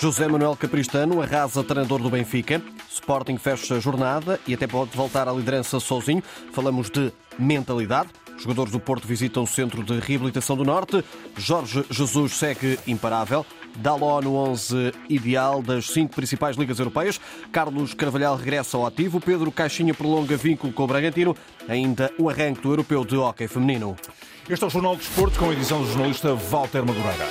José Manuel Capristano arrasa treinador do Benfica. Sporting fecha a jornada e até pode voltar à liderança sozinho. Falamos de mentalidade. Jogadores do Porto visitam o Centro de Reabilitação do Norte. Jorge Jesus segue imparável. Daló no 11 ideal das cinco principais ligas europeias. Carlos Carvalhal regressa ao ativo. Pedro Caixinha prolonga vínculo com o Bragantino. Ainda o arranque do Europeu de Hóquei Feminino. Este é o Jornal de Desporto com a edição do jornalista Walter Madureira.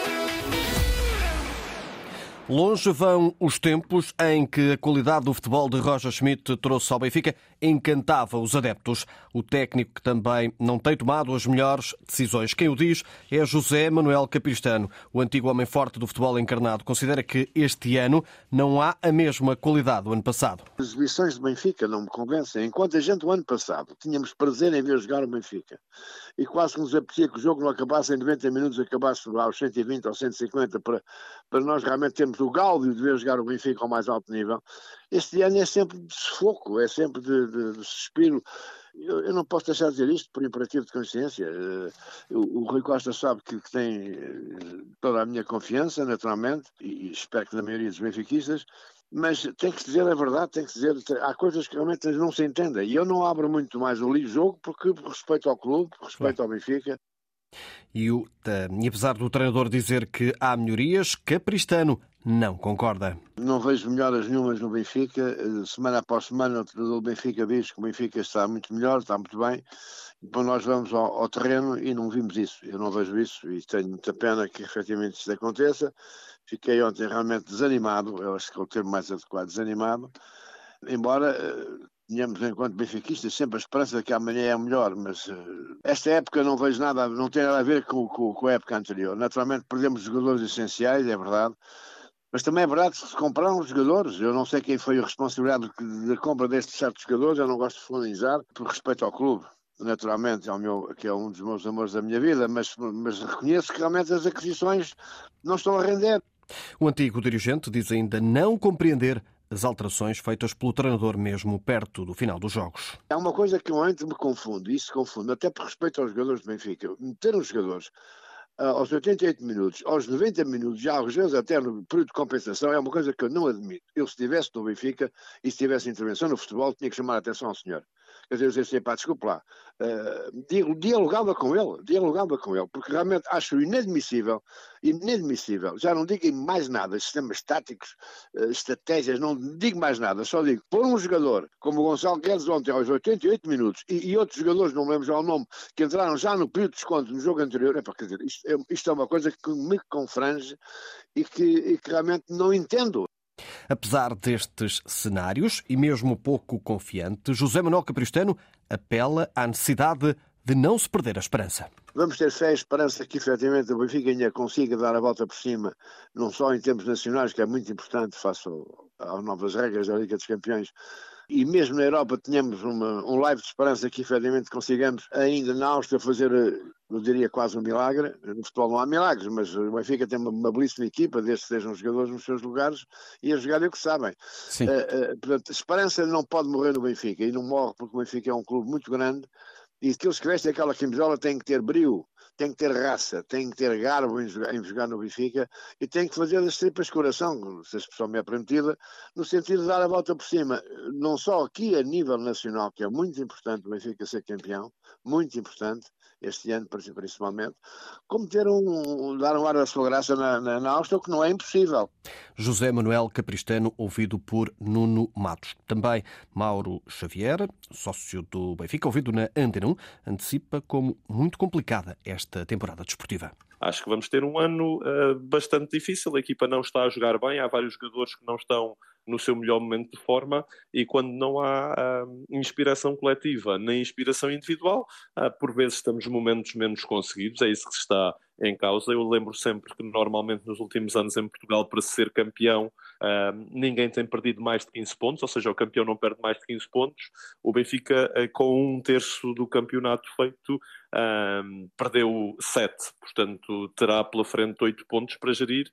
Longe vão os tempos em que a qualidade do futebol de Roger Schmidt trouxe ao Benfica encantava os adeptos. O técnico que também não tem tomado as melhores decisões. Quem o diz é José Manuel Capristano. O antigo homem forte do futebol encarnado considera que este ano não há a mesma qualidade do ano passado. As exibições do Benfica não me convencem. Enquanto a gente o ano passado tínhamos prazer em ver jogar o Benfica e quase nos apetecia que o jogo não acabasse em 90 minutos, acabasse aos 120 ou 150 para, para nós realmente termos o gáudio de ver jogar o Benfica ao mais alto nível. Este ano é sempre de sufoco, é sempre de, de, de suspiro. Eu, eu, não posso deixar de dizer isto por imperativo de consciência. Uh, o, o Rui Costa sabe que, que tem uh, toda a minha confiança, naturalmente, e, e espero que da maioria dos benfiquistas, mas tem que dizer a verdade, tem que dizer, há coisas que realmente não se entendem. E eu não abro muito mais o livro jogo porque respeito ao clube, respeito ao Benfica, e, o, e apesar do treinador dizer que há melhorias, Capristano não concorda. Não vejo melhoras nenhumas no Benfica. Eh, semana após semana o treinador do Benfica diz que o Benfica está muito melhor, está muito bem. Depois nós vamos ao, ao, terreno e não vimos isso. Eu não vejo isso e tenho muita pena que efetivamente isso aconteça. Fiquei ontem realmente desanimado, eu acho que é o termo mais adequado, desanimado. Embora eh, tínhamos, enquanto benfiquistas, sempre a esperança de que amanhã é melhor, mas uh, esta época não vejo nada, não tem nada a ver com, com, com, a época anterior. Naturalmente perdemos jogadores essenciais, é verdade, mas também é verdade que se compraram os jogadores. Eu não sei quem foi a responsabilidade da compra destes certos jogadores, eu não gosto de finalizar, por respeito ao clube. Naturalmente, é o meu, que é um dos meus amores da minha vida, mas, mas reconheço que realmente as aquisições não estão a render. O antigo dirigente diz ainda não compreender as alterações feitas pelo treinador mesmo perto do final dos jogos. Há uma coisa que eu entro me confundo, e isso confunde, até por respeito aos jogadores do Benfica. Meter os jogadores aos 88 minutos, aos 90 minutos, já às vezes até no período de compensação, é uma coisa que eu não admito. Eu, se estivesse no Benfica e se tivesse intervenção no futebol, tinha que chamar a atenção ao senhor. Quer dizer, eu disse assim, pá, desculpe lá, uh, dialogava com ele, dialogava com ele, porque realmente acho inadmissível, inadmissível, já não digo mais nada, sistemas táticos, uh, estratégias, não digo mais nada, só digo, por um jogador, como o Gonçalo Guedes ontem, aos 88 minutos, e, e outros jogadores, não lembro já o nome, que entraram já no período de desconto no jogo anterior, é, quer dizer, isto é, isto é uma coisa que me confrange e que, e que realmente não entendo. Apesar destes cenários, e mesmo pouco confiante, José Manuel Capristano apela à necessidade de não se perder a esperança. Vamos ter fé e esperança que efetivamente o Benfica ainda consiga dar a volta por cima, não só em termos nacionais, que é muito importante face às novas regras da Liga dos Campeões, e mesmo na Europa tenhamos uma, um live de esperança que efetivamente consigamos ainda na Áustria fazer, eu diria quase um milagre. No futebol não há milagres, mas o Benfica tem uma, uma belíssima equipa, desde que sejam jogadores nos seus lugares e a jogar é o que sabem. Uh, uh, portanto, esperança não pode morrer no Benfica e não morre porque o Benfica é um clube muito grande e aqueles que vestem aquela camisola têm que ter brilho tem que ter raça, tem que ter garbo em jogar, em jogar no Benfica e tem que fazer as tripas coração, se a expressão me é permitida, no sentido de dar a volta por cima, não só aqui a nível nacional, que é muito importante o Benfica ser campeão, muito importante, este ano principalmente, como ter um, dar um ar da sua graça na, na, na Áustria, o que não é impossível. José Manuel Capristano, ouvido por Nuno Matos. Também Mauro Xavier, sócio do Benfica, ouvido na Antena 1, antecipa como muito complicada esta temporada desportiva. Acho que vamos ter um ano uh, bastante difícil. A equipa não está a jogar bem, há vários jogadores que não estão no seu melhor momento de forma e quando não há uh, inspiração coletiva nem inspiração individual, uh, por vezes estamos momentos menos conseguidos, é isso que está em causa. Eu lembro sempre que normalmente nos últimos anos em Portugal para se ser campeão uh, ninguém tem perdido mais de 15 pontos, ou seja, o campeão não perde mais de 15 pontos. O Benfica com um terço do campeonato feito perdeu 7, portanto terá pela frente 8 pontos para gerir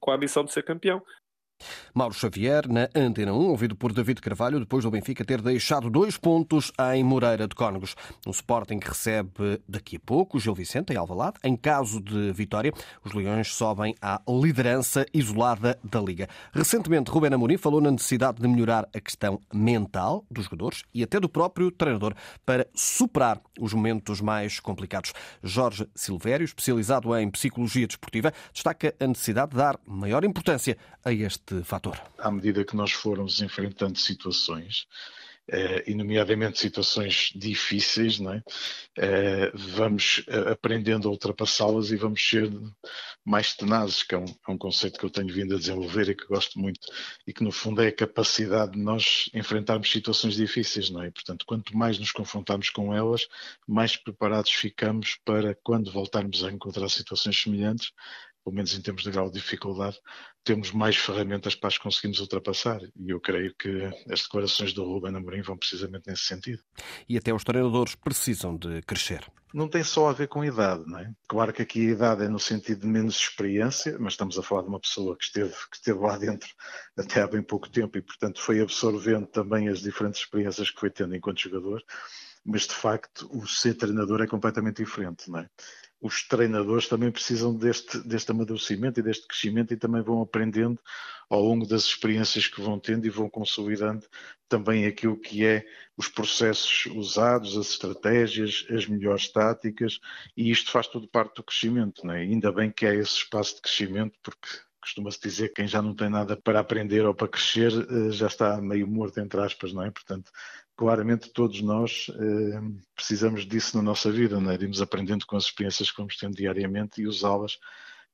com a missão de ser campeão. Mauro Xavier, na Antena 1, ouvido por David Carvalho, depois do Benfica ter deixado dois pontos em Moreira de Cónegos. O Sporting recebe daqui a pouco o Gil Vicente, em Alvalade. Em caso de vitória, os Leões sobem à liderança isolada da Liga. Recentemente, Rubén Amorim falou na necessidade de melhorar a questão mental dos jogadores e até do próprio treinador para superar os momentos mais complicados. Jorge Silvério, especializado em psicologia desportiva, destaca a necessidade de dar maior importância a este este fator? À medida que nós formos enfrentando situações, eh, e nomeadamente situações difíceis, não é? Eh, vamos eh, aprendendo a ultrapassá-las e vamos ser mais tenazes, que é um, é um, conceito que eu tenho vindo a desenvolver e que gosto muito, e que no fundo é a capacidade de nós enfrentarmos situações difíceis, não é? Portanto, quanto mais nos confrontarmos com elas, mais preparados ficamos para quando voltarmos a encontrar situações semelhantes, pelo menos em termos de grau de dificuldade, temos mais ferramentas para as conseguirmos ultrapassar. E eu creio que as declarações do Ruben Amorim vão precisamente nesse sentido. E até os treinadores precisam de crescer. Não tem só a ver com idade, não é? Claro que aqui a idade é no sentido de menos experiência, mas estamos a falar de uma pessoa que esteve, que esteve lá dentro até há bem pouco tempo e, portanto, foi absorvendo também as diferentes experiências que foi tendo enquanto jogador. Mas, de facto, o ser treinador é completamente diferente, não é? Os treinadores também precisam deste, deste amadurecimento e deste crescimento e também vão aprendendo ao longo das experiências que vão tendo e vão consolidando também aquilo que é os processos usados, as estratégias, as melhores táticas e isto faz tudo parte do crescimento. Não é? Ainda bem que há esse espaço de crescimento porque costuma-se dizer que quem já não tem nada para aprender ou para crescer eh, já está meio morto, entre aspas, não é? Portanto, claramente todos nós eh, precisamos disso na nossa vida, não é? Irmos aprendendo com as experiências que vamos tendo diariamente e usá-las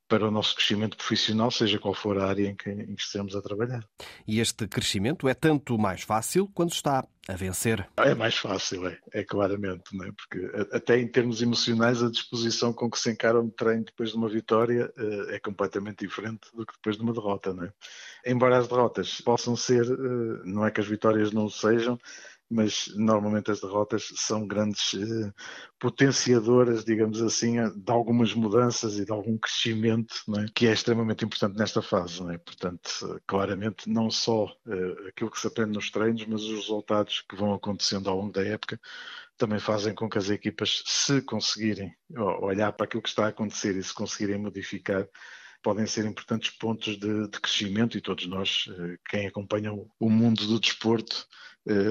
para o nosso crescimento profissional, seja qual for a área em que, em que estejamos a trabalhar. E este crescimento é tanto mais fácil quando está a vencer? É mais fácil, é, é claramente, não é? porque até em termos emocionais a disposição com que se encara um treino depois de uma vitória eh, é completamente diferente do que depois de uma derrota. Não é? Embora as derrotas possam ser, eh, não é que as vitórias não sejam, mas normalmente as derrotas são grandes eh, potenciadoras, digamos assim, de algumas mudanças e de algum crescimento, é? que é extremamente importante nesta fase. É? Portanto, claramente, não só eh, aquilo que se aprende nos treinos, mas os resultados que vão acontecendo ao longo da época também fazem com que as equipas, se conseguirem olhar para aquilo que está a acontecer e se conseguirem modificar, podem ser importantes pontos de, de crescimento e todos nós, eh, quem acompanha o mundo do desporto,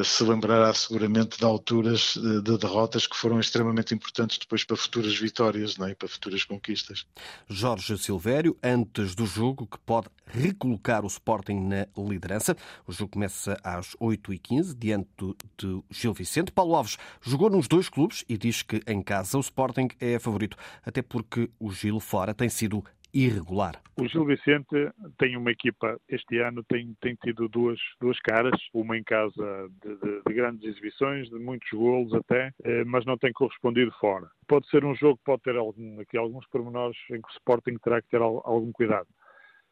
se lembrará seguramente de alturas eh, de derrotas que foram extremamente importantes depois para futuras vitórias não é? para futuras conquistas. Jorge Silvério, antes do jogo que pode recolocar o Sporting na liderança. O jogo começa às 8h15, diante do Gil Vicente. Paulo Alves jogou nos dois clubes e diz que em casa o Sporting é favorito, até porque o Gil fora tem sido irregular. O Gil Vicente tem uma equipa, este ano tem, tem tido duas, duas caras, uma em casa de, de, de grandes exibições, de muitos golos até, eh, mas não tem correspondido fora. Pode ser um jogo que pode ter algum, aqui alguns pormenores em que o Sporting terá que ter algum cuidado.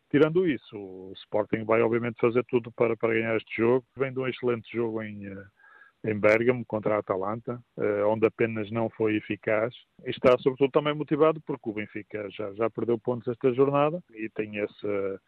Tirando isso, o Sporting vai obviamente fazer tudo para, para ganhar este jogo. Vem de um excelente jogo em, eh, em Bergamo contra a Atalanta, eh, onde apenas não foi eficaz. E está sobretudo também motivado porque o Benfica já, já perdeu pontos esta jornada e tem essa,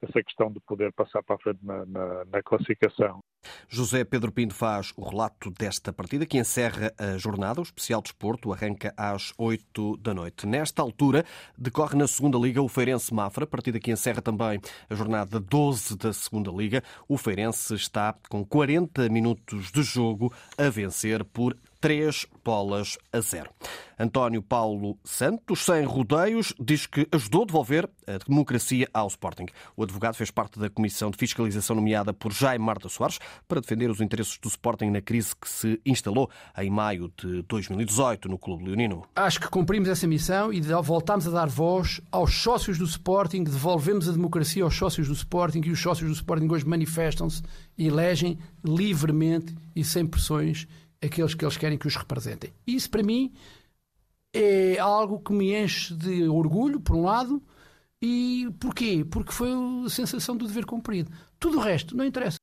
essa questão de poder passar para a frente na, na, na classificação. José Pedro Pinto faz o relato desta partida que encerra a jornada. O especial desporto arranca às 8 da noite. Nesta altura, decorre na segunda Liga o Feirense Mafra, partida que encerra também a jornada 12 da segunda Liga. O Feirense está com 40 minutos de jogo a vencer por 3 bolas a 0. António Paulo Santos, sem rodeios, diz que ajudou a devolver a democracia ao Sporting. O advogado fez parte da comissão de fiscalização nomeada por Jaime Marta Soares para defender os interesses do Sporting na crise que se instalou em maio de 2018 no Clube Leonino. Acho que cumprimos essa missão e voltamos a dar voz aos sócios do Sporting, devolvemos a democracia aos sócios do Sporting e os sócios do Sporting hoje manifestam-se e elegem livremente e sem pressões aqueles que eles querem que os representem. Isso, para mim, é algo que me enche de orgulho, por um lado, e porquê? Porque foi a sensação do dever cumprido. Tudo o resto não interessa.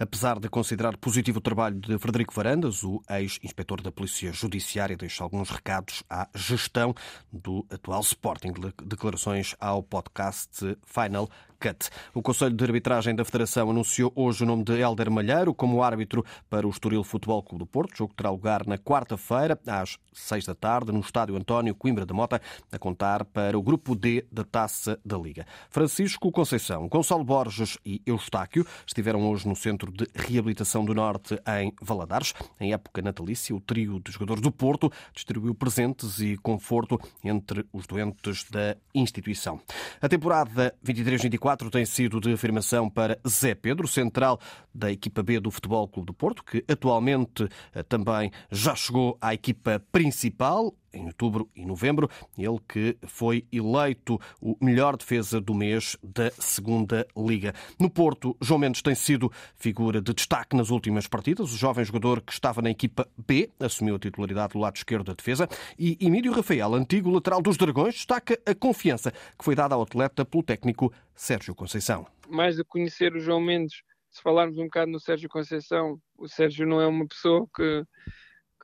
Apesar de considerar positivo o trabalho de Frederico Varandas, o ex-inspetor da Polícia Judiciária deixa alguns recados à gestão do atual Sporting. Declarações ao podcast Final Cut. O Conselho de Arbitragem da Federação anunciou hoje o nome de Helder Malheiro como árbitro para o Estoril Futebol Clube do Porto. O jogo terá lugar na quarta-feira, às seis da tarde, no Estádio António Coimbra da Mota, a contar para o Grupo D da Taça da Liga. Francisco Conceição, Gonçalo Borges e Eustáquio estiveram hoje no Centro de Reabilitação do Norte em Valadares. Em época natalícia, o trio de jogadores do Porto distribuiu presentes e conforto entre os doentes da instituição. A temporada 23-24 tem sido de afirmação para Zé Pedro, central da equipa B do Futebol Clube do Porto, que atualmente eh, também já chegou à equipa principal em outubro e novembro. Ele que foi eleito o melhor defesa do mês da Segunda Liga. No Porto, João Mendes tem sido figura de destaque nas últimas partidas. O jovem jogador que estava na equipa B assumiu a titularidade do lado esquerdo da defesa e Emílio Rafael, antigo lateral dos Dragões, destaca a confiança que foi dada ao atleta pelo técnico Sérgio Conceição. Mais de conhecer o João Mendes, se falarmos um bocado no Sérgio Conceição, o Sérgio não é uma pessoa que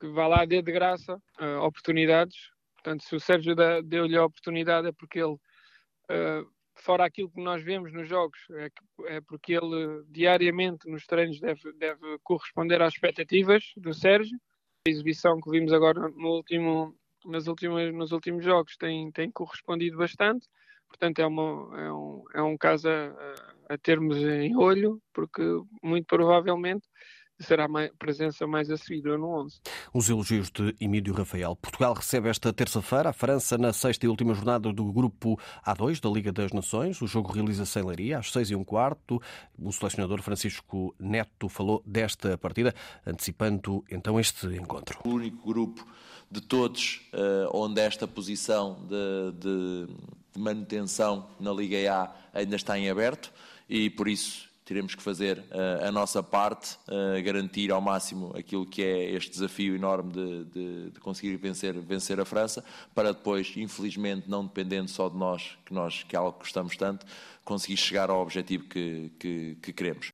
que vá lá dê de graça uh, oportunidades. Portanto, se o Sérgio deu-lhe a oportunidade é porque ele, uh, fora aquilo que nós vemos nos jogos, é, é, porque ele diariamente nos treinos deve, deve corresponder às expectativas do Sérgio. A exibição que vimos agora no último, nas últimas, nos últimos jogos tem, tem correspondido bastante. Portanto, é, uma, é, um, é um caso a, a termos em olho, porque muito provavelmente será a presença mais assídua no 11. Os elogios de Emílio Rafael. Portugal recebe esta terça-feira a França na sexta e última jornada do grupo A2 da Liga das Nações. O jogo realiza-se em Leiria às seis e um quarto. O selecionador Francisco Neto falou desta partida, antecipando então este encontro. O único grupo de todos uh, onde esta posição de, de, de manutenção na Liga A ainda está em aberto e por isso teremos que fazer uh, a nossa parte, uh, garantir ao máximo aquilo que é este desafio enorme de, de, de, conseguir vencer, vencer a França, para depois, infelizmente, não dependendo só de nós, que nós que é algo que gostamos tanto, conseguir chegar ao objetivo que, que, que queremos.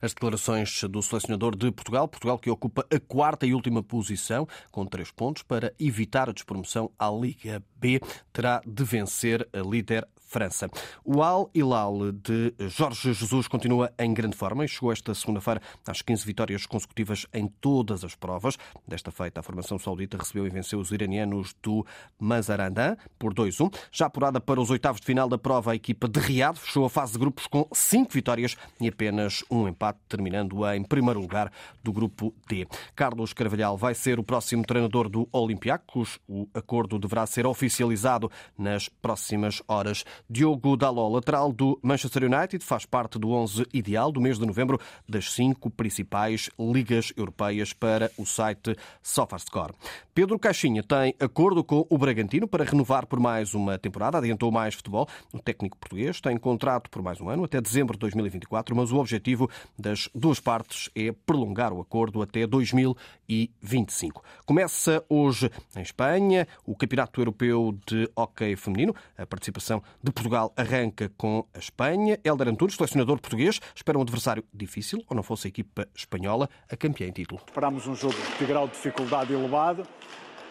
As declarações do selecionador de Portugal, Portugal que ocupa a quarta e última posição, com três pontos, para evitar a despromoção à Liga B, terá de vencer a líder França. O Al Hilal de Jorge Jesus continua em grande forma e chegou esta segunda-feira às 15 vitórias consecutivas em todas as provas. Desta feita, a formação saudita recebeu e venceu os iranianos do Mazarandã por 2-1. Já apurada para os oitavos de final da prova, a equipa de Riad fechou a fase de grupos com cinco vitórias e apenas um empate, terminando em primeiro lugar do grupo D. Carlos Carvalhal vai ser o próximo treinador do Olympiacos. O acordo deverá ser oficializado nas próximas horas. Diogo Daló, lateral do Manchester United, faz parte do 11 ideal do mês de novembro das cinco principais ligas europeias para o site SofaScore. Pedro Caixinha tem acordo com o Bragantino para renovar por mais uma temporada, adiantou mais futebol. O técnico português tem contrato por mais um ano, até dezembro de 2024, mas o objetivo das duas partes é prolongar o acordo até 2025. Começa hoje em Espanha o Campeonato Europeu de Hockey Feminino. A participação de Portugal arranca com a Espanha. Helder Antunes, selecionador português, espera um adversário difícil, ou não fosse a equipa espanhola, a campeã em título. Esperamos um jogo de grau de dificuldade elevado.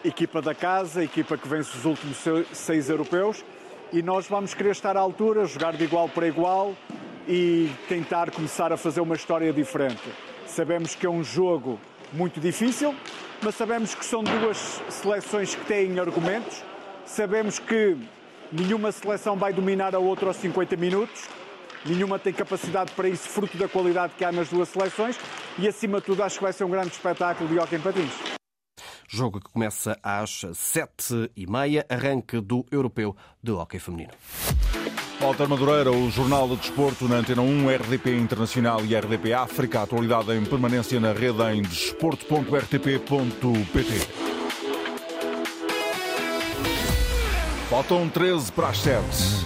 Equipa da casa, equipa que vence os últimos seis europeus. E nós vamos querer estar à altura, jogar de igual para igual e tentar começar a fazer uma história diferente. Sabemos que é um jogo muito difícil, mas sabemos que são duas seleções que têm argumentos. Sabemos que Nenhuma seleção vai dominar a outra aos 50 minutos. Nenhuma tem capacidade para isso, fruto da qualidade que há nas duas seleções. E, acima de tudo, acho que vai ser um grande espetáculo de hockey em patins. Jogo que começa às sete e meia, arranque do Europeu de Hockey Feminino. Walter Madureira, o Jornal do Desporto na Antena 1, RDP Internacional e RDP África. Atualidade em permanência na rede em desporto.rtp.pt. Faltam 13 para as 7.